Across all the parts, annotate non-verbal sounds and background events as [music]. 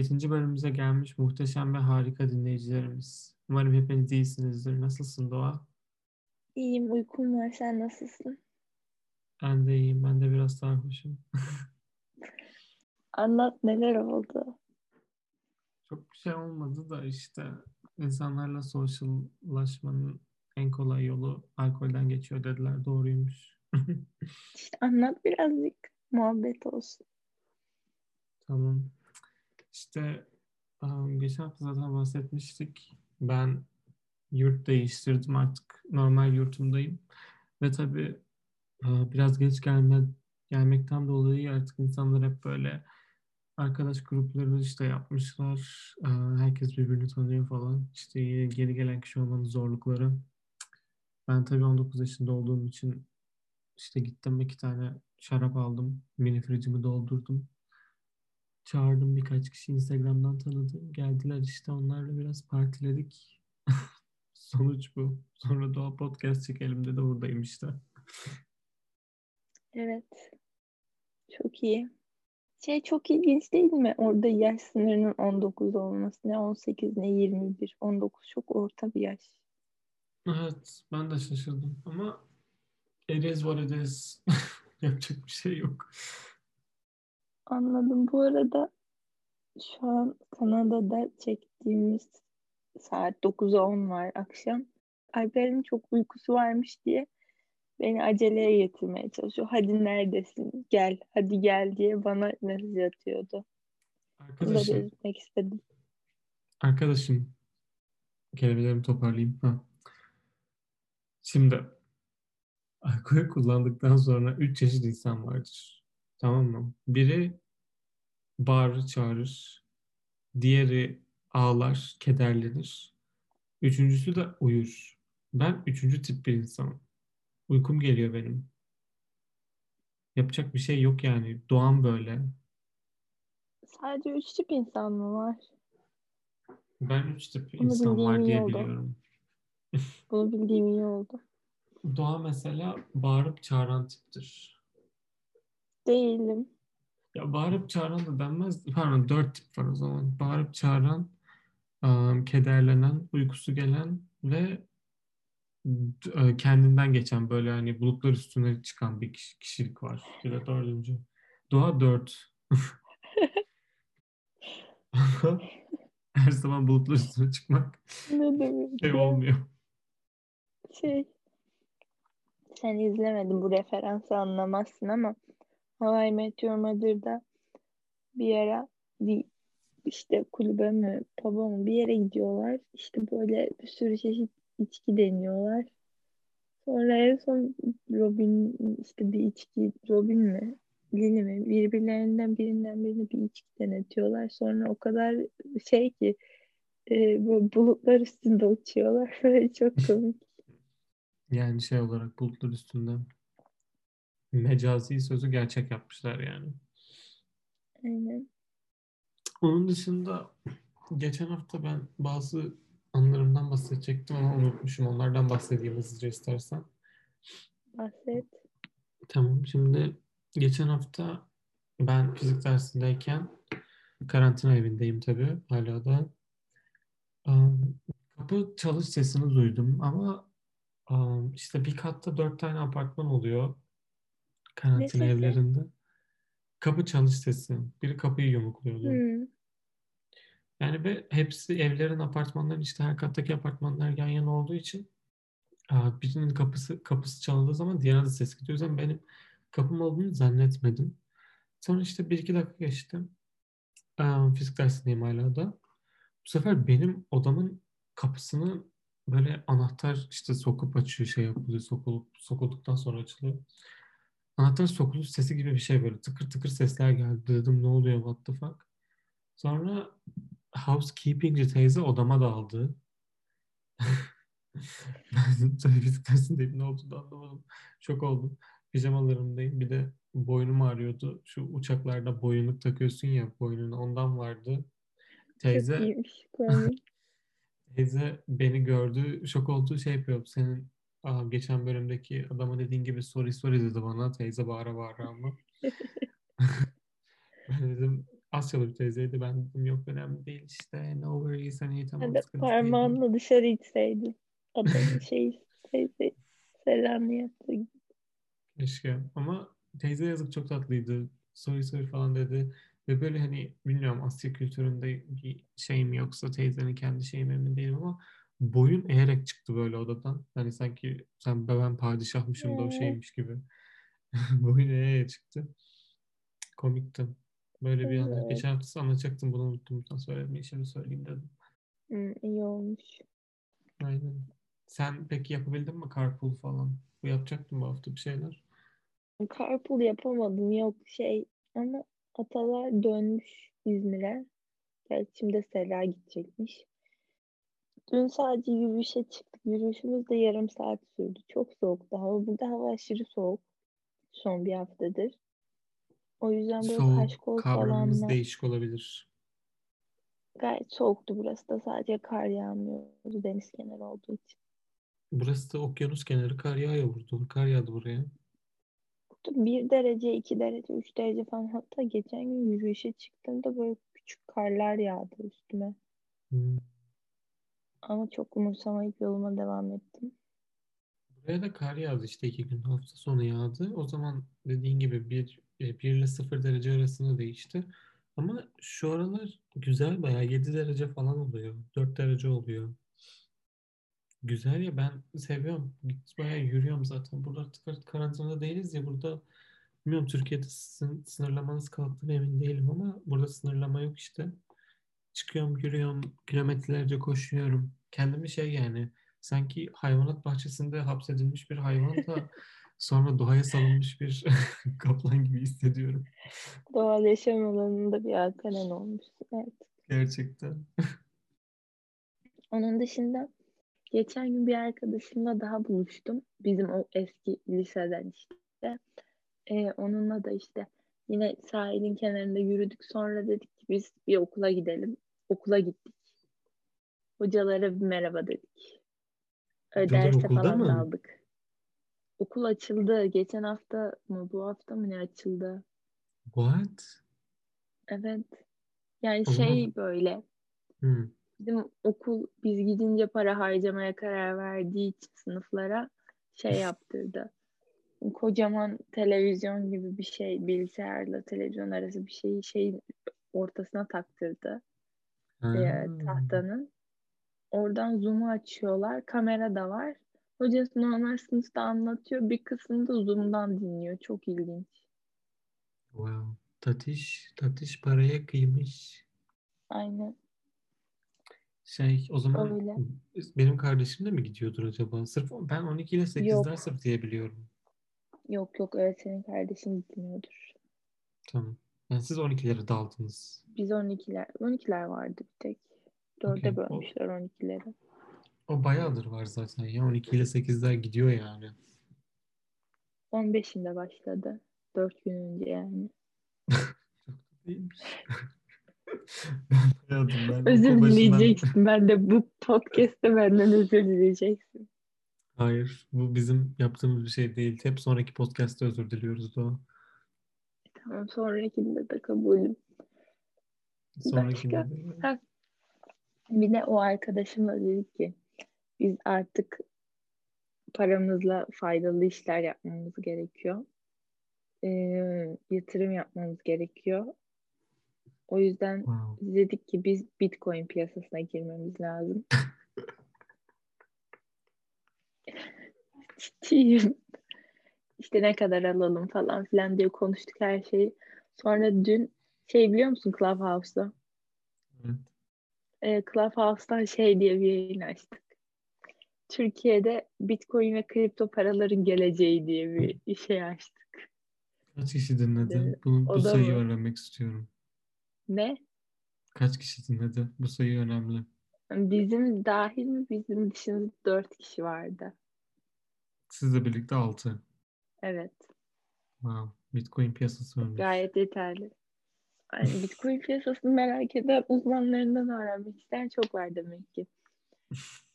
Merhaba, 7. bölümümüze gelmiş muhteşem ve harika dinleyicilerimiz. Umarım hepiniz iyisinizdir. Nasılsın Doğa? İyiyim, uykum var. Sen nasılsın? Ben de iyiyim. Ben de biraz sarhoşum. [laughs] Anlat neler oldu? Çok bir şey olmadı da işte insanlarla sosyallaşmanın en kolay yolu alkolden geçiyor dediler. Doğruymuş. [laughs] İşte anlat birazcık. Muhabbet olsun. Tamam. İşte um, geçen hafta zaten bahsetmiştik. Ben yurt değiştirdim artık normal yurtumdayım. Ve tabii uh, biraz geç gelme, gelmekten dolayı artık insanlar hep böyle arkadaş grupları işte yapmışlar. Uh, herkes birbirini tanıyor falan. İşte yeni gelen kişi olmanın zorlukları. Ben tabii 19 yaşında olduğum için işte gittim iki tane şarap aldım. Mini fricimi doldurdum. Çağırdım birkaç kişi Instagram'dan tanıdım. Geldiler işte onlarla biraz partiledik. [laughs] Sonuç bu. Sonra Doğa Podcast çekelim dedi buradayım işte. Evet. Çok iyi. Şey çok ilginç değil mi? Orada yaş sınırının 19 olması. Ne 18 ne 21. 19 çok orta bir yaş. Evet ben de şaşırdım ama it is what it is. [laughs] Yapacak bir şey yok. Anladım. Bu arada şu an Kanada'da çektiğimiz saat 9'a 10 var akşam. Alper'in çok uykusu varmış diye beni aceleye getirmeye çalışıyor. Hadi neredesin? Gel, hadi gel diye bana mesaj atıyordu. Bunu da Arkadaşım, belirtmek istedim. arkadaşım kelimelerimi toparlayayım. Ha. Şimdi alkol kullandıktan sonra üç çeşit insan vardır. Tamam mı? Biri bağırır, çağırır. Diğeri ağlar, kederlenir. Üçüncüsü de uyur. Ben üçüncü tip bir insanım. Uykum geliyor benim. Yapacak bir şey yok yani. Doğan böyle. Sadece üç tip insan mı var? Ben üç tip Bunu insan var diye oldu. biliyorum. [laughs] Bunu bildiğim iyi oldu. Doğa mesela bağırıp çağıran tiptir. Değilim. Ya bağırıp çağıran da denmez. Pardon dört tip var o zaman. Bağırıp çağıran, ım, kederlenen, uykusu gelen ve e, kendinden geçen böyle hani bulutlar üstüne çıkan bir kişi- kişilik var. Bir de dördüncü. Doğa dört. [laughs] Her zaman bulutlar üstüne çıkmak Ne demek şey olmuyor. Şey, sen izlemedin bu referansı anlamazsın ama How I Met Your Mother'da bir ara bir işte kulübe mi, pub'a mı bir yere gidiyorlar. İşte böyle bir sürü çeşit içki deniyorlar. Sonra en son Robin işte bir içki Robin mi? Lily mi? Birbirlerinden birinden birine bir içki denetiyorlar. Sonra o kadar şey ki e, bu bulutlar üstünde uçuyorlar. [laughs] Böyle çok komik. Yani şey olarak bulutlar üstünde mecazi sözü gerçek yapmışlar yani. Aynen. Onun dışında geçen hafta ben bazı anılarımdan bahsedecektim ama unutmuşum. Onlardan bahsedeyim hızlıca istersen. Bahset. Tamam. Şimdi geçen hafta ben fizik dersindeyken karantina evindeyim tabii hala da. Kapı çalış sesini duydum ama am, işte bir katta dört tane apartman oluyor karantina sesi? evlerinde. Kapı çalış sesi. Biri kapıyı yumrukluyordu. Hmm. Yani ve hepsi evlerin, apartmanların işte her kattaki apartmanlar yan yana olduğu için birinin kapısı kapısı çalındığı zaman diğerine de ses gidiyor. O yüzden benim kapım olduğunu zannetmedim. Sonra işte bir iki dakika geçti. Aa, fizik dersindeyim hala da. Bu sefer benim odamın kapısını böyle anahtar işte sokup açıyor şey yapılıyor sokulup sokulduktan sonra açılıyor. Anahtar sokuluş sesi gibi bir şey böyle tıkır tıkır sesler geldi. Dedim ne oluyor what the fuck. Sonra housekeepingci teyze odama daldı. [laughs] ben tabii fizik dersindeyim ne olduğunu anlamadım. Şok oldum. Pijamalarımdayım. Bir de boynum ağrıyordu. Şu uçaklarda boyunluk takıyorsun ya boynuna ondan vardı. Çok Teyze iyiymiş. [laughs] Teyze beni gördü. Şok oldu şey yapıyor. Senin aa, geçen bölümdeki adama dediğin gibi sorry sorry dedi bana. Teyze bağıra bağıra ama. [laughs] Ben dedim Asyalı bir teyzeydi. Ben dedim yok önemli değil işte. No worries hani tamam Hadi sıkıntı değil. parmağınla dışarı itseydin. Adamın [laughs] şey teyze selam yaptı. Keşke. Ama teyze yazık çok tatlıydı. Sorry sorry falan dedi. Ve böyle hani bilmiyorum Asya kültüründe bir şey mi yoksa teyzenin kendi şeyi mi emin değilim ama boyun eğerek çıktı böyle odadan. Hani sanki sen ben padişahmışım da o Ee? şeymiş gibi. [laughs] boyun eğerek çıktı. Komikti. Böyle bir. Evet. Geçen hafta anlatacaktım bunu unuttum. Söylemeyi şimdi söyleyeyim dedim. Hı, iyi olmuş. Aynen. Sen peki yapabildin mi carpool falan? Bu yapacaktın bu hafta bir şeyler. Carpool yapamadım yok şey ama atalar dönmüş İzmir'e. Gerçi şimdi Sela gidecekmiş. Dün sadece yürüyüşe çıktık. Yürüyüşümüz de yarım saat sürdü. Çok soğuktu hava. Burada hava aşırı soğuk. Son bir haftadır. O yüzden böyle Soğuk kavramımız falanla değişik olabilir. gayet soğuktu burası da. Sadece kar yağmıyordu deniz kenarı olduğu için. Burası da okyanus kenarı kar yağıyor burada. Kar yağdı buraya. Bir derece, iki derece, üç derece falan. Hatta geçen gün yürüyüşe çıktığımda böyle küçük karlar yağdı üstüme. Hmm. Ama çok umursamayıp yoluma devam ettim. Buraya da kar yağdı işte iki gün hafta sonu yağdı. O zaman dediğin gibi bir, e, bir ile sıfır derece arasında değişti. Ama şu aralar güzel bayağı 7 derece falan oluyor. 4 derece oluyor. Güzel ya ben seviyorum. Bayağı yürüyorum zaten. Burada artık karantinada değiliz ya burada bilmiyorum Türkiye'de sın- sınırlamanız kalktı emin değilim ama burada sınırlama yok işte. Çıkıyorum, yürüyorum, kilometrelerce koşuyorum. Kendimi şey yani sanki hayvanat bahçesinde hapsedilmiş bir hayvan da [laughs] sonra doğaya salınmış bir [laughs] kaplan gibi hissediyorum. Doğal yaşam alanında bir alkalen olmuşsun. Evet. Gerçekten. Onun dışında geçen gün bir arkadaşımla daha buluştum. Bizim o eski liseden işte. Ee, onunla da işte yine sahilin kenarında yürüdük. Sonra dedik biz bir okula gidelim. Okula gittik. Hocalara bir merhaba dedik. Öyle Hocalar derse falan mı? daldık. Okul açıldı. Geçen hafta mı bu hafta mı ne açıldı? What? Evet. Yani zaman- şey böyle Hmm. bizim okul biz gidince para harcamaya karar verdiği için sınıflara şey yaptırdı. Kocaman televizyon gibi bir şey, bilgisayarla televizyon arası bir şeyi şey ortasına taktırdı Ha. e, tahtanın. Oradan Zoom'u açıyorlar. Kamera da var. Hocası normal sınıfta anlatıyor. Bir kısmını da Zoom'dan dinliyor. Çok ilginç. Wow. Tatiş, Tatiş paraya kıymış. Aynen. Şey o zaman Öyle. benim kardeşim de mi gidiyordur acaba? Sırf ben 12 ile 8 Yok. sırf diye biliyorum. Yok yok evet senin kardeşin gitmiyordur. Tamam. Yani siz 12'lere daldınız. Biz 12'ler, 12'ler vardı bir tek. Dörde Okey. O- bölmüşler 12'leri. O bayağıdır var zaten ya. 12 ile 8'ler gidiyor yani. 15'inde başladı. 4 gün önce yani. Değilmiş. ben. Ben Özür başından- dileyeceksin. Ben de bu podcast'te benden özür dileyeceksin. Hayır. Bu bizim yaptığımız bir şey değil. Hep sonraki podcast'te özür diliyoruz da. Tamam sonrakinde de kabulüm. Sonrakinde Başka? de. Ha. Bir de o arkadaşımla dedik ki biz artık paramızla faydalı işler yapmamız gerekiyor. Ee, yatırım yapmamız gerekiyor. O yüzden Wow. dedik ki biz Bitcoin piyasasına girmemiz lazım. [laughs] Ciddiyim. İşte ne kadar alalım falan filan diye konuştuk her şeyi. Sonra dün şey biliyor musun Clubhouse'da? Evet. Ee, Clubhouse'dan şey diye bir yayın açtık. Türkiye'de Bitcoin ve kripto paraların geleceği diye bir şey açtık. Kaç kişi dinledi? Evet, Bu, sayıyı mı? öğrenmek istiyorum. Ne? Kaç kişi dinledi? Bu sayı önemli. Bizim dahil mi? Bizim dışında dört kişi vardı. Sizle birlikte 6. Evet. Wow. Bitcoin piyasası ölmüş. Gayet yeterli. Yani [laughs] Bitcoin piyasasını merak eden uzmanlarından öğrenmek isteyen çok var demek ki. [laughs]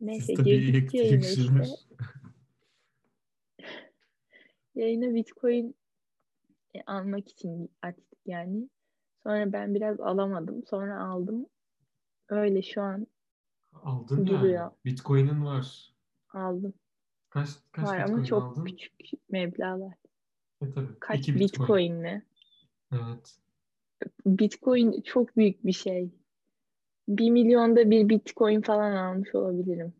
Neyse Siz girdik yayına işte. Yayına Bitcoin e, almak için açtık yani. Sonra ben biraz alamadım. Sonra aldım. Öyle şu an Aldın Duruyor. yani. Bitcoin'in var. aldım. Kaç, kaç Var Bitcoin ama çok aldın? küçük meblağlar. E tabii. Kaç İki Bitcoin mi? Evet. Bitcoin çok büyük bir şey. Bir milyonda bir Bitcoin falan almış olabilirim.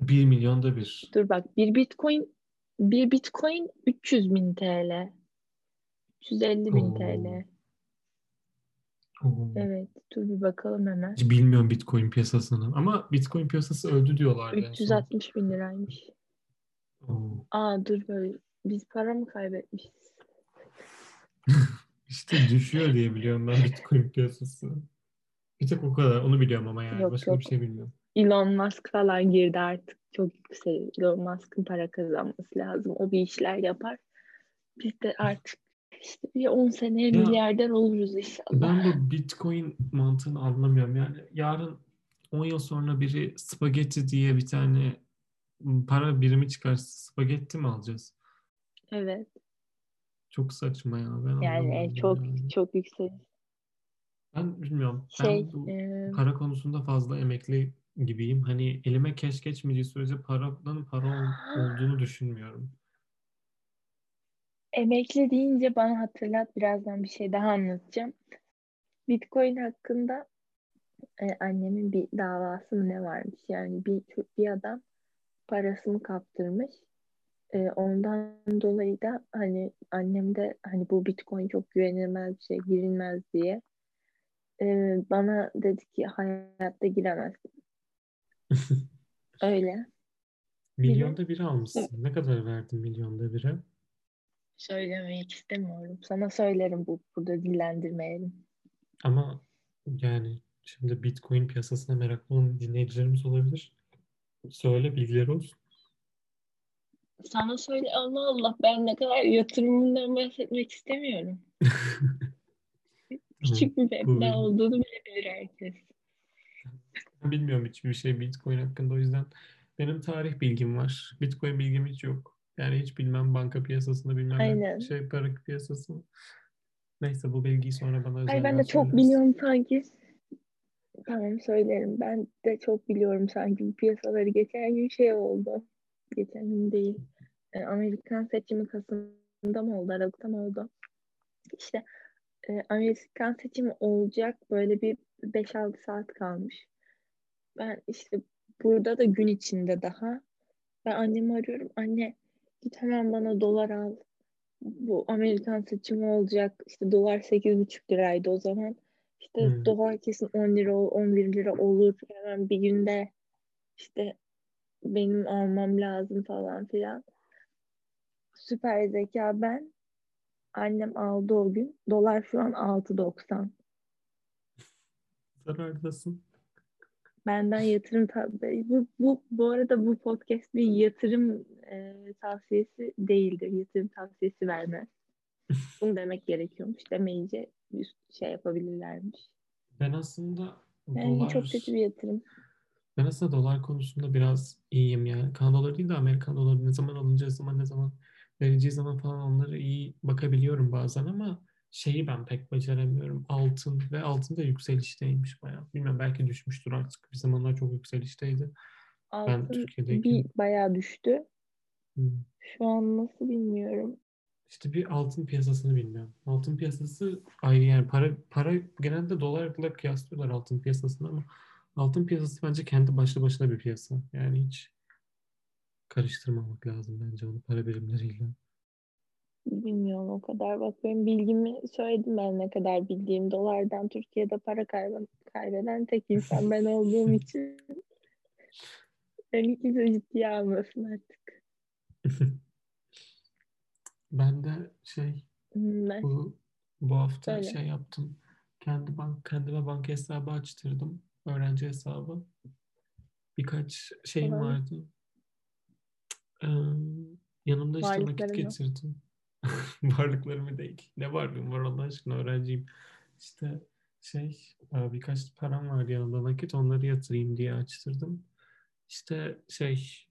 Bir milyonda bir. Dur bak bir Bitcoin bir Bitcoin 300 bin TL. 350 bin Oo. TL. Oo. Evet. Dur bir bakalım hemen. Hiç bilmiyorum Bitcoin piyasasını. Ama Bitcoin piyasası öldü diyorlardı en son. 360 bin liraymış. Oo. Aa dur böyle. Biz para mı kaybetmişiz? [laughs] İşte düşüyor diye biliyorum ben Bitcoin piyasası. Bir tek o kadar. Onu biliyorum ama yani. Yok, Başka yok. bir şey bilmiyorum. Elon Musk falan girdi artık. Çok yüksek. Elon Musk'ın para kazanması lazım. O bir işler yapar. Biz de artık işte bir 10 seneye Ya, milyarder oluruz inşallah. Ben bu Bitcoin mantığını anlamıyorum. Yani yarın 10 yıl sonra biri spagetti diye bir tane para birimi çıkarsa spagetti mi alacağız? Evet. Çok saçma ya. Ben Yani anlamıyorum çok yani. çok yüksek. Ben bilmiyorum. Şey, ben bu e, para konusunda fazla emekli gibiyim. Hani elime keş geçmediği sürece paradan para ol- olduğunu düşünmüyorum. Emekli deyince bana hatırlat birazdan bir şey daha anlatacağım. Bitcoin hakkında e, annemin bir davası mı ne varmış? Yani bir bir adam parasını kaptırmış. E, ondan dolayı da hani annem de hani bu Bitcoin çok güvenilmez bir şey, girilmez diye e, bana dedi ki hayatta giremezsin. [laughs] Öyle. Milyonda biri almışsın. Ne kadar verdin milyonda bire? Söylemek istemiyorum. Sana söylerim bu burada dillendirmeyelim. Ama yani şimdi Bitcoin piyasasına meraklı olan dinleyicilerimiz olabilir. Söyle bilgileri olsun. Sana söyle Allah Allah ben ne kadar yatırımından bahsetmek istemiyorum. [laughs] Küçük bir meblağ olduğunu bilebilir herkes. Bilmiyorum hiçbir şey Bitcoin hakkında. O yüzden benim tarih bilgim var. Bitcoin bilgim hiç yok. Yani hiç bilmem banka piyasasını bilmem ne Aynen. şey para piyasasını. Neyse bu bilgiyi sonra bana Ay ben de çok söylersin. biliyorum sanki. Tamam söylerim. Ben de çok biliyorum sanki bu piyasaları. Geçen gün şey oldu. Geçen gün değil. E, Amerikan seçimi Kasım'da mı oldu? Aralık'ta mı oldu? İşte e, Amerikan seçimi olacak böyle bir 5-6 saat kalmış. Ben işte burada da gün içinde daha. Ben annemi arıyorum. Anne hemen bana dolar al. Bu Amerikan seçimi olacak. İşte dolar 8,5 liraydı o zaman. İşte Hmm. dolar kesin 10 lira, 11 lira olur. Hemen bir günde işte benim almam lazım falan filan. Süper zeka ben. Annem aldı o gün. Dolar şu an 6.90. Zarardasın. Benden yatırım. Bu, bu, bu arada bu podcast bir yatırım e, tavsiyesi değildir. Yatırım tavsiyesi vermez. [laughs] Bunu demek gerekiyormuş. Demeyince üst şey yapabilirlermiş. Ben aslında Yani dolar çok kötü bir yatırım. Ben aslında dolar konusunda biraz iyiyim yani. Kanada doları değil de Amerikan doları ne zaman alınacağı zaman ne zaman vereceği zaman falan onlara iyi bakabiliyorum bazen ama şeyi ben pek beceremiyorum. Altın ve altın da yükselişteymiş bayağı. Bilmem belki düşmüştür artık. Bir zamanlar çok yükselişteydi. Altın Türkiye'deyken- bir bayağı düştü. Hmm. Şu an nasıl bilmiyorum. İşte bir altın piyasasını bilmiyorum. Altın piyasası ayrı yani para para genelde dolarla kıyaslıyorlar altın piyasasını ama altın piyasası bence kendi başlı başına bir piyasa. Yani hiç karıştırmamak lazım bence onu para birimleriyle. Bilmiyorum o kadar. Bak benim bilgimi söyledim ben ne kadar bildiğim. Dolardan Türkiye'de para kaybe- kaybeden tek insan ben olduğum [laughs] için. Beni kimse ciddiye almasın artık. [laughs] Ben de şey Hmm, Ben bu bu hafta Söyle. şey yaptım. Kendi bank kendime banka hesabı açtırdım. Öğrenci hesabı. Birkaç şeyim Olabilir. vardı. Ee, yanımda işte nakit Varlıkların yok. getirdim. [laughs] Varlıklarımı değil. Ne varlığım var Allah aşkına öğrenciyim. İşte şey e, birkaç param var yanımda nakit onları yatırayım diye açtırdım. İşte şey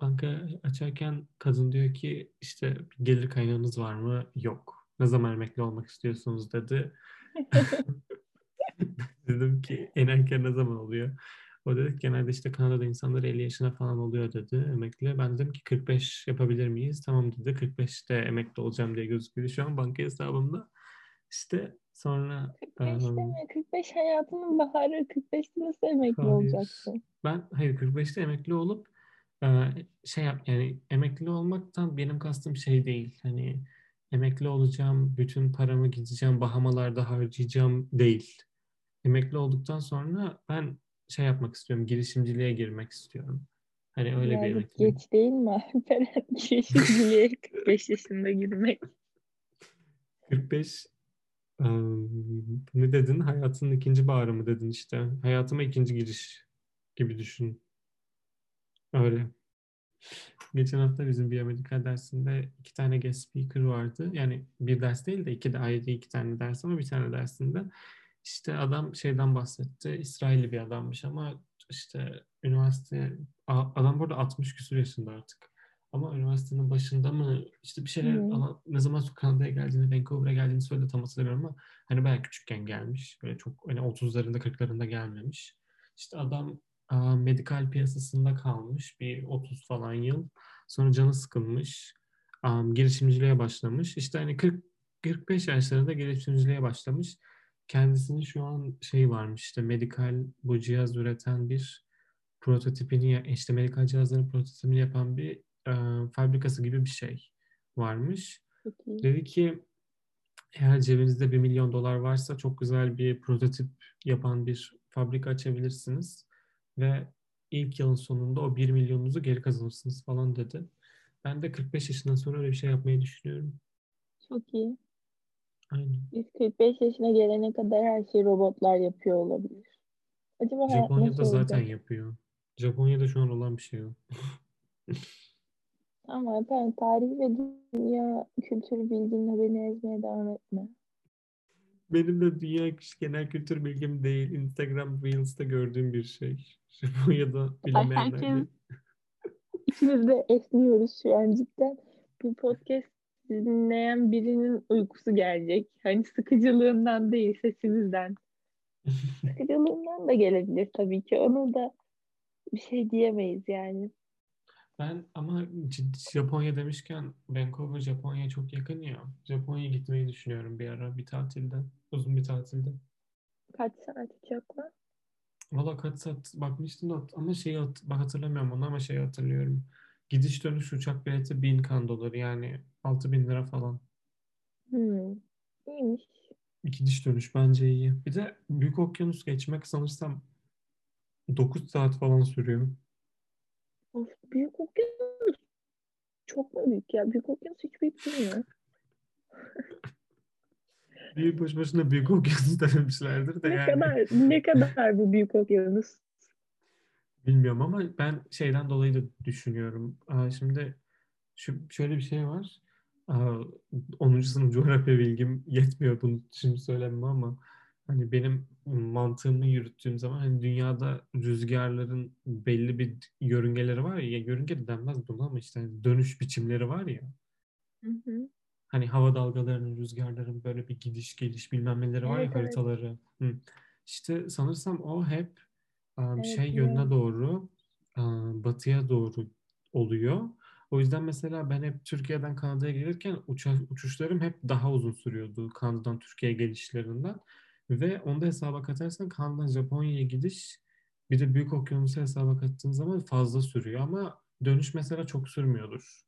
banka açarken kadın diyor ki işte gelir kaynağınız var mı? Yok. Ne zaman emekli olmak istiyorsunuz dedi. [laughs] [laughs] Dedim ki en erken ne zaman oluyor? O dedi ki genelde işte Kanada'da insanlar 50 yaşına falan oluyor dedi emekli. Ben dedim ki 45 yapabilir miyiz? Tamam dedi 45'te emekli olacağım diye gözüküyor şu an banka hesabımda. İşte sonra... 45 um, mi? 45 hayatının baharı. 45'te nasıl emekli hayır. olacaksın? Ben hayır 45'te emekli olup şey yap yani emekli olmaktan benim kastım şey değil. Hani emekli olacağım, bütün paramı gideceğim, Bahamalarda harcayacağım değil. Emekli olduktan sonra ben şey yapmak istiyorum, girişimciliğe girmek istiyorum. Hani öyle yani bir emekli. Geç değil mi? [laughs] girişimciliğe [laughs] 45 yaşında girmek. 45 ne dedin? Hayatının ikinci baharı mı dedin işte. Hayatıma ikinci giriş gibi düşün. Öyle. Geçen hafta bizim biyomedikal dersinde iki tane guest speaker vardı. Yani bir ders değil de iki de ayrı iki tane ders ama bir tane dersinde. İşte adam şeyden bahsetti. İsrailli bir adammış ama işte üniversite adam burada 60 küsur yaşında artık. Ama üniversitenin başında mı işte bir şeyler hmm. ne zaman Kanada'ya geldiğini, Vancouver'a geldiğini söyledi tam hatırlamıyorum ama hani bayağı küçükken gelmiş. Böyle çok hani 30'larında 40'larında gelmemiş. İşte adam a, medikal piyasasında kalmış bir 30 falan yıl. Sonra canı sıkılmış. A, girişimciliğe başlamış. İşte hani 40 45 yaşlarında girişimciliğe başlamış. Kendisinin şu an şey varmış işte medikal bu cihaz üreten bir prototipini işte medikal cihazların prototipini yapan bir e, fabrikası gibi bir şey varmış. Peki. Dedi ki eğer cebinizde bir milyon dolar varsa çok güzel bir prototip yapan bir fabrika açabilirsiniz ve ilk yılın sonunda o bir milyonunuzu geri kazanırsınız falan dedi. Ben de 45 yaşından sonra öyle bir şey yapmayı düşünüyorum. Çok iyi. Aynen. Biz 45 yaşına gelene kadar her şeyi robotlar yapıyor olabilir. Acaba Japonya'da zaten olacak? yapıyor. Japonya'da şu an olan bir şey yok. [laughs] Ama efendim tarih ve dünya kültür bilginle beni ezmeye devam etme. Benim de dünya genel kültür bilgim değil. Instagram Reels'te gördüğüm bir şey. [laughs] Japonya'da bilemeyenler Herkes, ikimiz de esniyoruz şu an cidden. Bu podcast dinleyen birinin uykusu gelecek. Hani sıkıcılığından değil sesimizden. [laughs] sıkıcılığından da gelebilir tabii ki. Onu da bir şey diyemeyiz yani. Ben ama Japonya demişken Vancouver Japonya'ya çok yakın ya. Japonya'ya gitmeyi düşünüyorum bir ara bir tatilde. Uzun bir tatilde. Kaç saat uçakla? Valla kaç saat bakmıştım da ama şeyi bak hatırlamıyorum onu ama şeyi hatırlıyorum. Gidiş dönüş uçak bileti 1000 kan doları yani 6000 lira falan. Hmm. İyiymiş. Gidiş dönüş bence iyi. Bir de Büyük Okyanus geçmek sanırsam 9 saat falan sürüyor. Of, büyük okyanus çok mu büyük ya? Büyük okyanus hiç büyük değil mi? [laughs] büyük boş boşuna büyük okyanus dememişlerdir de ne yani. Kadar, ne kadar bu büyük okyanus? Bilmiyorum ama ben şeyden dolayı da düşünüyorum. Aa, şimdi şu şöyle bir şey var. Aa, 10. sınıf [laughs] coğrafya bilgim yetmiyor bunu şimdi söylemem ama hani benim mantığımı yürüttüğüm zaman hani dünyada rüzgarların belli bir yörüngeleri var ya, ya yörünge de denmez buna ama işte hani dönüş biçimleri var ya. Hı hı. Hani hava dalgalarının, rüzgarların böyle bir gidiş geliş bilmem neleri var evet, ya haritaları. Evet. Hı. İşte sanırsam o hep evet, şey yönüne doğru, batıya doğru oluyor. O yüzden mesela ben hep Türkiye'den Kanada'ya gelirken uça, uçuşlarım hep daha uzun sürüyordu Kanada'dan Türkiye'ye gelişlerinden. Ve onu da hesaba katarsan Kanada'dan Japonya'ya gidiş bir de Büyük Okyanus'a hesaba kattığın zaman fazla sürüyor ama dönüş mesela çok sürmüyordur.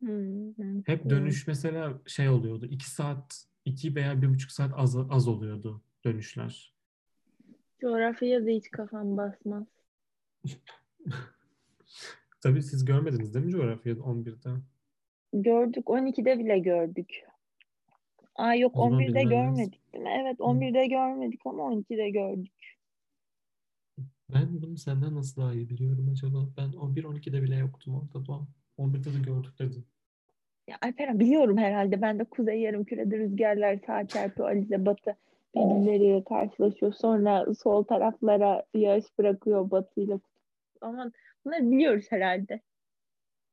Hmm, Hep dönüş mesela şey oluyordu. iki saat, iki veya bir buçuk saat az, az oluyordu dönüşler. Coğrafyaya da hiç kafam basmaz. [laughs] Tabii siz görmediniz değil mi coğrafyayı 11'de? Gördük. 12'de bile gördük. Aa yok 11'de görmedik değil mi? Evet 11'de görmedik ama 12'de gördük. Ben bunu senden nasıl daha iyi biliyorum acaba? Ben 11-12'de bile yoktum orada da. 11'de de gördük dedin. Ya Alperen biliyorum herhalde. Ben de kuzey yarım kürede rüzgarlar sağ çarpıyor. Alize batı birbirleriyle karşılaşıyor. Sonra sol taraflara yağış bırakıyor batıyla. Ama bunları biliyoruz herhalde.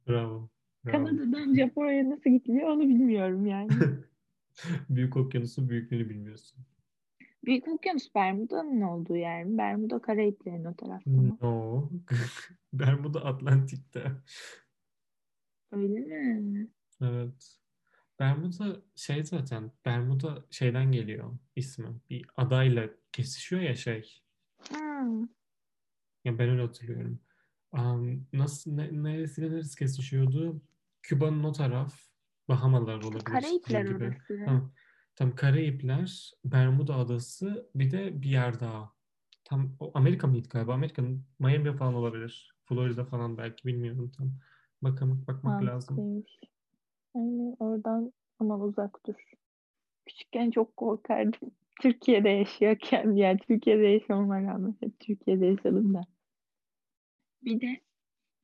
Bravo. Kanada'dan Japonya'ya nasıl gitmiyor onu bilmiyorum yani. [laughs] Büyük okyanusun büyüklüğünü bilmiyorsun. Büyük Okyanus Bermuda'nın olduğu yer mi? Bermuda Karayiplerin o tarafta mı? No. [laughs] Bermuda Atlantik'te. Öyle mi? Evet. Bermuda şey zaten Bermuda şeyden geliyor ismi. Bir adayla kesişiyor ya şey. Hmm. Ya ben öyle hatırlıyorum. Um, nasıl ne, neresiyle neresi kesişiyordu? Küba'nın o taraf. Bahamalar olabilir. Karayipler gibi. Ha, tam Karayipler, Bermuda adası bir de bir yer daha. Tam o Amerika mıydı galiba? Amerika'nın Miami falan olabilir. Florida falan belki bilmiyorum tam. Bakalım bakmak lazım. Yani oradan aman uzak dur. Küçükken çok korkardım. [laughs] Türkiye'de yaşıyorken, yani Türkiye'de yaşamama rağmen hep Türkiye'de yaşadım da. Bir de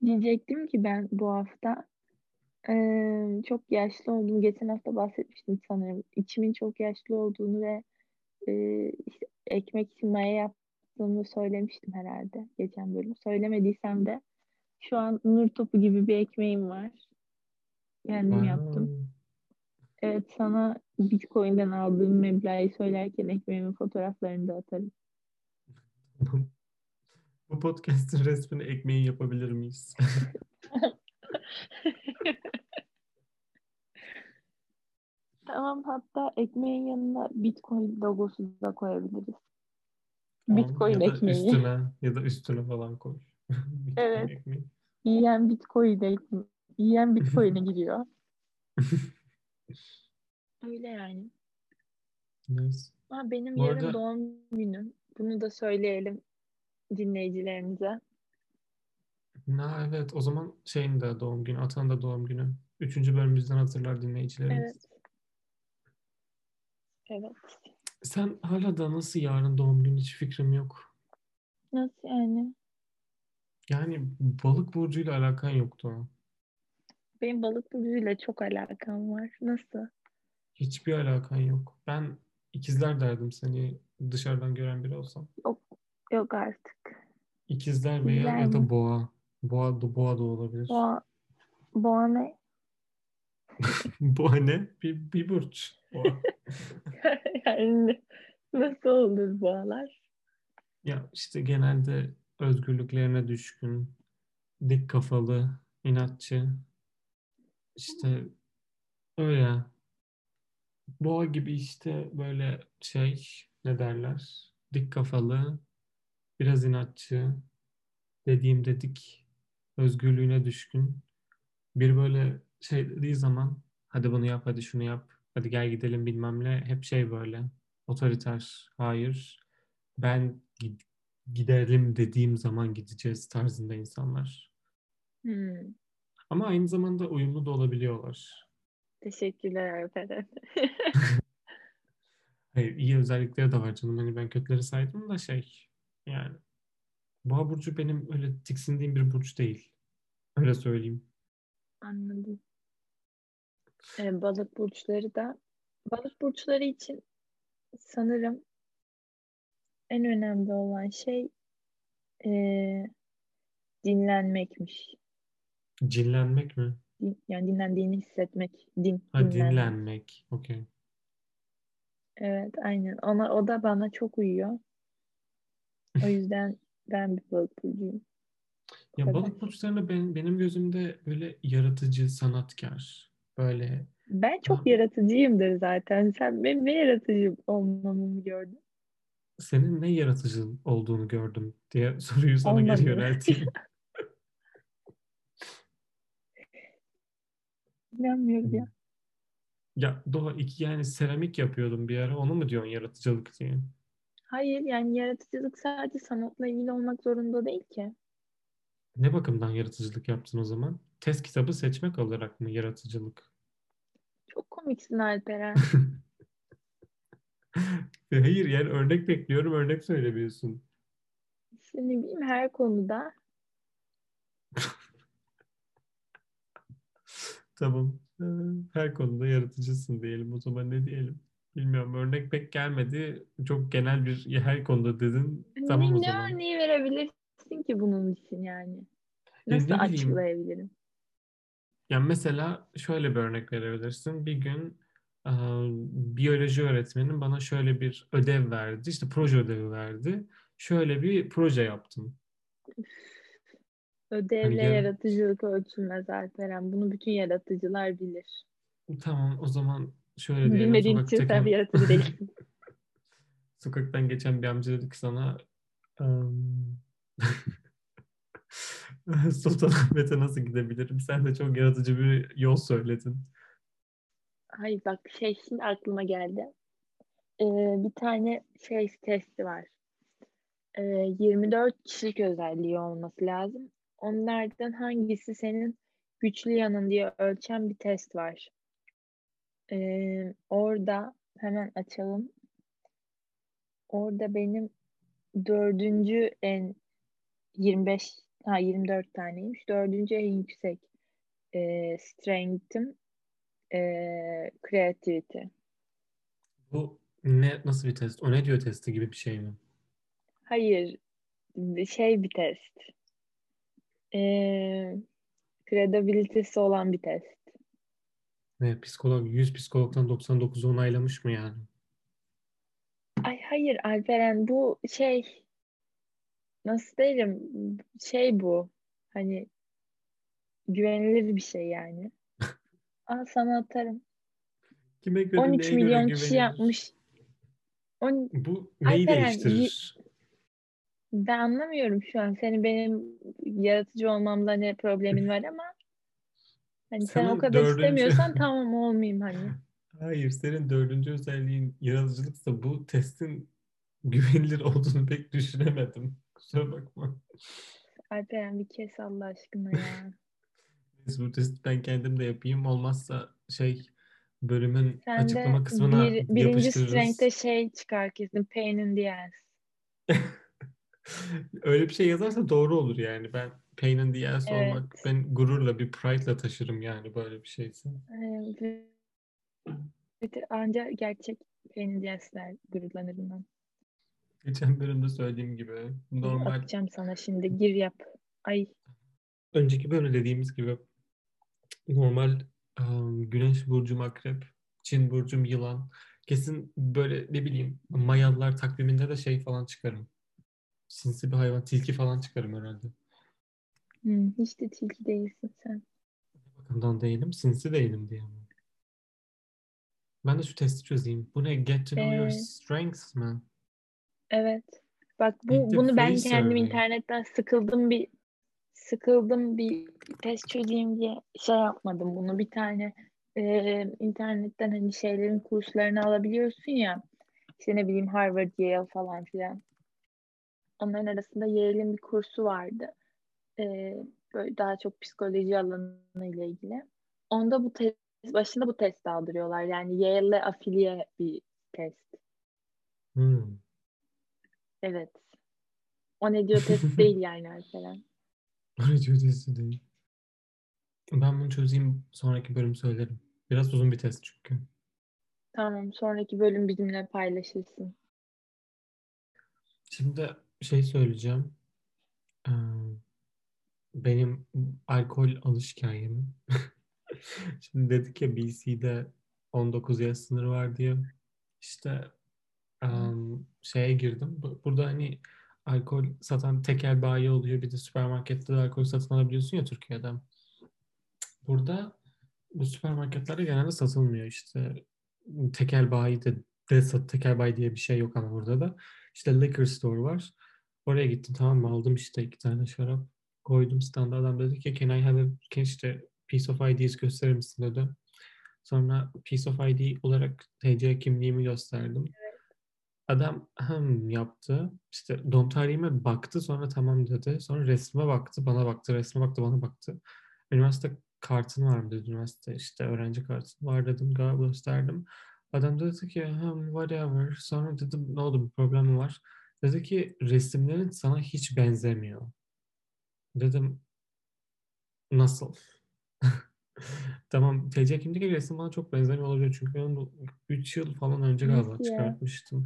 diyecektim ki ben bu hafta eee, çok yaşlı olduğumu, geçen hafta bahsetmiştim sanırım. İçimin çok yaşlı olduğunu ve eee, işte ekmek için maya yaptığımı söylemiştim herhalde geçen bölüm. Söylemediysem de şu an nur topu gibi bir ekmeğim var. Kendim yaptım. Wow. Evet sana Bitcoin'den aldığım meblağı söylerken ekmeğimin fotoğraflarını da atarım. Bu podcast'in resmini ekmeği yapabilir miyiz? [laughs] Tamam hatta ekmeğin yanına Bitcoin logosu da koyabiliriz. Tamam, Bitcoin ya ekmeği. üstüne ya da üstüne falan koy. [laughs] Evet. ekmeği. Yiyen Bitcoin ekmeği. Yiyen Bitcoin'e [laughs] giriyor. Öyle yani. Nice. Aa, benim Bu yarın arada- doğum günüm. Bunu da söyleyelim dinleyicilerimize. Ha, evet o zaman şeyin de doğum günü, Atan'ın da doğum günü. Üçüncü bölümümüzden hatırlar dinleyicilerimiz. Evet. Evet. Sen hala da nasıl yarın doğum günü hiç fikrim yok. Nasıl yani? Yani balık burcuyla alakan yoktu. Benim balık burcuyla çok alakam var. Nasıl? Hiçbir alakan yok. Ben ikizler derdim seni dışarıdan gören biri olsam. Yok, yok artık. İkizler veya İkizler ya da boğa. Boğa da, boğa da olabilir. Boğa, boğa ne? [laughs] Boğa ne? Bir, bir burç. Boğa. [laughs] yani nasıl olur boğalar? Ya işte genelde özgürlüklerine düşkün, dik kafalı, inatçı. İşte öyle. Boğa gibi işte böyle şey ne derler? Dik kafalı, biraz inatçı, dediğim dedik, özgürlüğüne düşkün. Bir böyle şey dediği zaman hadi bunu yap, hadi şunu yap, hadi gel gidelim bilmem ne. Hep şey böyle otoriter, hayır ben gid- gidelim dediğim zaman gideceğiz tarzında insanlar. Hmm. Ama aynı zamanda uyumlu da olabiliyorlar. Teşekkürler Alperen. [laughs] Hayır, iyi özellikleri de var canım. Hani ben kötüleri saydım da şey yani Boğa burcu benim öyle tiksindiğim bir burç değil. Öyle söyleyeyim. Anladım. Ee, balık burçları da balık burçları için sanırım en önemli olan şey ee, dinlenmekmiş. Cinlenmek mi? Yani dinlendiğini hissetmek. Din, Ha dinlenmek. dinlenmek. Okey. Evet, aynen. Ona, o da bana çok uyuyor. O [laughs] yüzden ben bir balık burcuyum. Bu Ya kadar. balık burçlarında ben, benim gözümde böyle yaratıcı, sanatkar, böyle Ben çok Abi. yaratıcıyımdır zaten. Sen benim ne yaratıcı olmamı mı gördün? senin ne yaratıcı olduğunu gördüm diye [laughs] soruyu sana geri Olmadı. yönelteyim. [laughs] İnanmıyorum ya. Ya Doğa iki yani seramik yapıyordum bir ara. Onu mu diyorsun yaratıcılık diye? Hayır yani yaratıcılık sadece sanatla ilgili olmak zorunda değil ki. Ne bakımdan yaratıcılık yaptın o zaman? Test kitabı seçmek olarak mı yaratıcılık? Çok komiksin Alperen. [laughs] Hayır yani örnek bekliyorum örnek söylemiyorsun. Ne bileyim her konuda. Tamam. Ee, Her konuda yaratıcısın diyelim o zaman ne diyelim? Bilmiyorum örnek pek gelmedi. Çok genel bir her konuda dedin. Tamam ne, o ne zaman. örneği verebilirsin ki bunun için yani? Ya Nasıl ne bileyim. açıklayabilirim? Yani mesela şöyle bir örnek verebilirsin. Bir gün e, biyoloji öğretmenim bana şöyle bir ödev verdi. İşte proje ödevi verdi. Şöyle bir proje yaptım. Ödevle ya- yaratıcılık ölçülmez Alperen. Bunu bütün yaratıcılar bilir. Tamam o zaman şöyle diyelim. Bilmediğin için sen bir yaratıcı değilsin. [laughs] Sokaktan geçen bir amca dedi ki sana "Em, [laughs] Sultanahmet'e nasıl gidebilirim? Sen de çok yaratıcı bir yol söyledin. Hayır bak şey şimdi aklıma geldi. Ee, bir tane şey testi var. Ee, 24 kişilik özelliği olması lazım. Onlardan hangisi senin güçlü yanın diye ölçen bir test var. Ee, orada hemen açalım. Orada benim dördüncü en 25 ha 24 taneymiş. Dördüncü en yüksek e, strength'im e, creativity. Bu ne nasıl bir test? O ne diyor testi gibi bir şey mi? Hayır, şey bir test. Credibility'si olan bir test. Ne psikolog 100 psikologdan 99'u onaylamış mı yani? Ay hayır Alperen bu şey nasıl derim şey bu hani güvenilir bir şey yani. [laughs] Aa sana atarım. Kime göre 13 neye göre milyon kişi güvenilir? yapmış. On, Bu neyi Alperen, değiştirir? Ben anlamıyorum şu an. Senin benim yaratıcı olmamda ne problemin var ama [laughs] hani sen o kadar dördüncü- istemiyorsan [laughs] tamam olmayayım hani. Hayır, senin dördüncü özelliğin yaratıcılıksa bu testin güvenilir olduğunu pek düşünemedim. Kusura bakma. Alperen bir kes Allah aşkına ya. [laughs] Bu testi ben kendim de yapayım. Olmazsa şey bölümün Sen açıklama kısmına bir, birinci yapıştırırız. strength'te şey çıkar kesin. Pain in the ass. Öyle bir şey yazarsa doğru olur yani. Ben pain in the ass Evet. olmak, ben gururla bir pride'la taşırım yani böyle bir şeyse. Ee, bir- bir- Anca gerçek pain in the ass'ler gururlanırım ben. Geçen bölümde söylediğim gibi normal Atacağım sana şimdi. Gir yap. Ay önceki bölümde dediğimiz gibi normal um, güneş burcum akrep, Çin burcum yılan. Kesin böyle ne bileyim Mayalılar takviminde de şey falan çıkarım. Sinsi bir hayvan, tilki falan çıkarım herhalde. hmm, hiç de tilki değilsin sen. Bakımdan değilim, sinsi değilim diye. Ben de şu testi çözeyim. Bu ne? Get to know your Ee, strengths mi? Evet. Bak bu bunu ben kendim survey. internetten sıkıldım bir sıkıldım bir test çözeyim diye şey yapmadım bunu. Bir tane e, internetten hani şeylerin kurslarını alabiliyorsun ya. İşte ne bileyim Harvard, Yale falan filan. Onların arasında Yale'in bir kursu vardı. E, böyle daha çok psikoloji alanıyla ilgili. Onda bu test başında bu test aldırıyorlar. Yani Yale'le afiliye bir test. Hmm. Evet. O ne diyor test [laughs] değil yani Alperen. Radio testi değil. Ben bunu çözeyim sonraki bölüm söylerim. Biraz uzun bir test çünkü. Tamam sonraki bölüm bizimle paylaşırsın. Şimdi şey söyleyeceğim. Ee, Benim alkol alış. [laughs] Şimdi dedik ya BC'de 19 yaş sınırı var diye. İşte em, şeye girdim. Bu- Burada hani alkol satan tekel bayi oluyor. Bir de süpermarkette de alkol satın alabiliyorsun ya Türkiye'de. Burada bu süpermarketlerde genelde satılmıyor işte. Tekel bayi de, de sat, tekel bayi diye bir şey yok ama burada da. İşte liquor store var. Oraya gittim tamam mı? Aldım işte iki tane şarap. Koydum standa. Adam dedi ki can I have a, can işte piece of ID'si gösterir misin dedi. Sonra piece of ID olarak TC kimliğimi gösterdim. Adam hem yaptı. İşte doğum tarihime baktı. Sonra tamam dedi. Sonra resme baktı. Bana baktı. Resme baktı. Bana baktı. Üniversite kartın var mı dedi. Üniversite işte öğrenci kartın var dedim. Galiba gösterdim. Adam dedi ki "Hmm, whatever. Sonra dedim ne oldu bir problem var? Dedi ki resimlerin sana hiç benzemiyor. Dedim nasıl? [laughs] Tamam TC kimdeki resim bana çok benzemiyor olabilir. Çünkü ben bu 3 yıl falan önce galiba çıkartmıştım.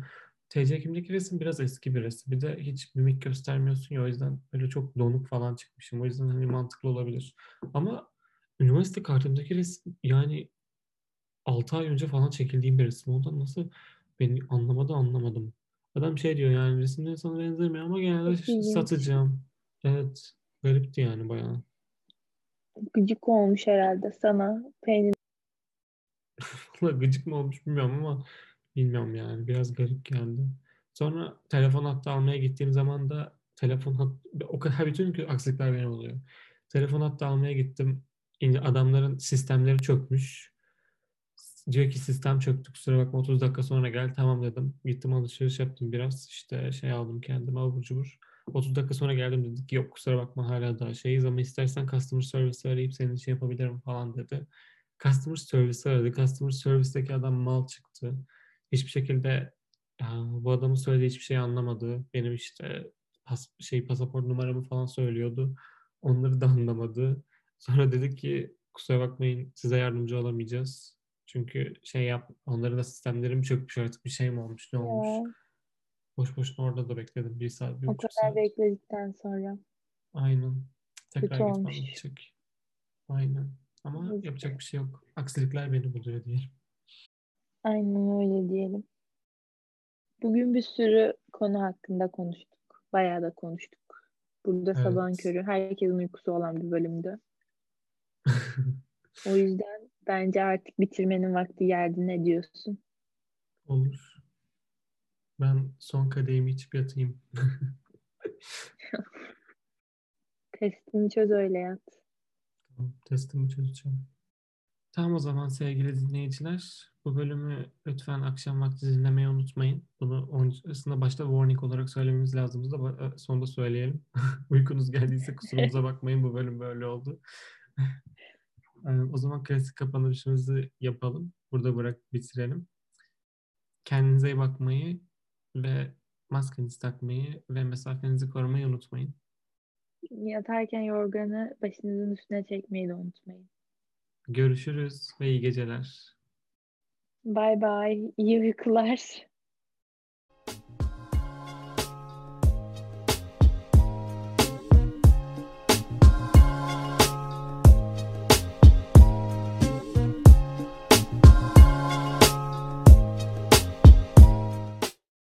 TC kimdeki resim biraz eski bir resim. Bir de hiç mimik göstermiyorsun ya o yüzden böyle çok donuk falan çıkmışım. O yüzden hani mantıklı olabilir. Ama üniversite kartımdaki resim yani 6 ay önce falan çekildiğim bir resim. Ondan nasıl beni anlamadı anlamadım. Adam şey diyor yani resimler sana benzemiyor ama genelde satacağım. Evet. Garipti yani bayağı. Gıcık olmuş herhalde sana. Peynir [laughs] Valla gıcık mı olmuş bilmiyorum ama bilmiyorum yani. Biraz garip geldi. Sonra telefon hattı almaya gittiğim zaman da telefon hattı o kadar bütün aksilikler benim oluyor. Telefon hattı almaya gittim. Adamların sistemleri çökmüş. Diyor ki sistem çöktü kusura bakma 30 dakika sonra gel. Tamam dedim. Gittim alışveriş yaptım biraz. İşte şey aldım kendime abur cubur. 30 dakika sonra geldim dedik yok kusura bakma hala daha şeyiz ama istersen customer service arayıp senin için yapabilirim falan dedi. Customer service aradı. Customer service'deki adam mal çıktı. Hiçbir şekilde bu adamın söylediği hiçbir şey anlamadı. Benim işte pas, şey pasaport numaramı falan söylüyordu. Onları da [laughs] anlamadı. Sonra dedik ki kusura bakmayın size yardımcı olamayacağız. Çünkü şey yap onların da sistemleri mi çökmüş artık bir şey mi olmuş ne olmuş. ya. Boş boşuna orada da bekledim. Bir saat, bir O buçuk kadar saat. bekledikten sonra. Aynen. Tekrar Kötü gitmem olmuş. gerekecek. Aynen. Ama Yazık. yapacak bir şey yok. Aksilikler beni buluyor diyelim. Aynen öyle diyelim. Bugün bir sürü konu hakkında konuştuk. Bayağı da konuştuk. Burada Evet. sabahın körü herkesin uykusu olan bir bölümdü. [laughs] O yüzden bence artık bitirmenin vakti geldi. Ne diyorsun? Olur. Ben son kadehimi içip yatayım. [laughs] Testini çöz öyle yat. Tamam, Testimi çözeceğim. Tamam o zaman sevgili dinleyiciler. Bu bölümü lütfen akşam vakti dinlemeyi unutmayın. Bunu öncesinde başta warning olarak söylememiz lazımdı da ba- sonunda söyleyelim. [laughs] Uykunuz geldiyse kusurumuza bakmayın bu bölüm böyle oldu. Ee, O zaman klasik kapanışımızı yapalım. Burada bırak bitirelim. Kendinize iyi bakmayı ve maskenizi takmayı ve mesafenizi korumayı unutmayın. Yatarken yorganı başınızın üstüne çekmeyi de unutmayın. Görüşürüz ve iyi geceler. Bay bay. İyi uykular.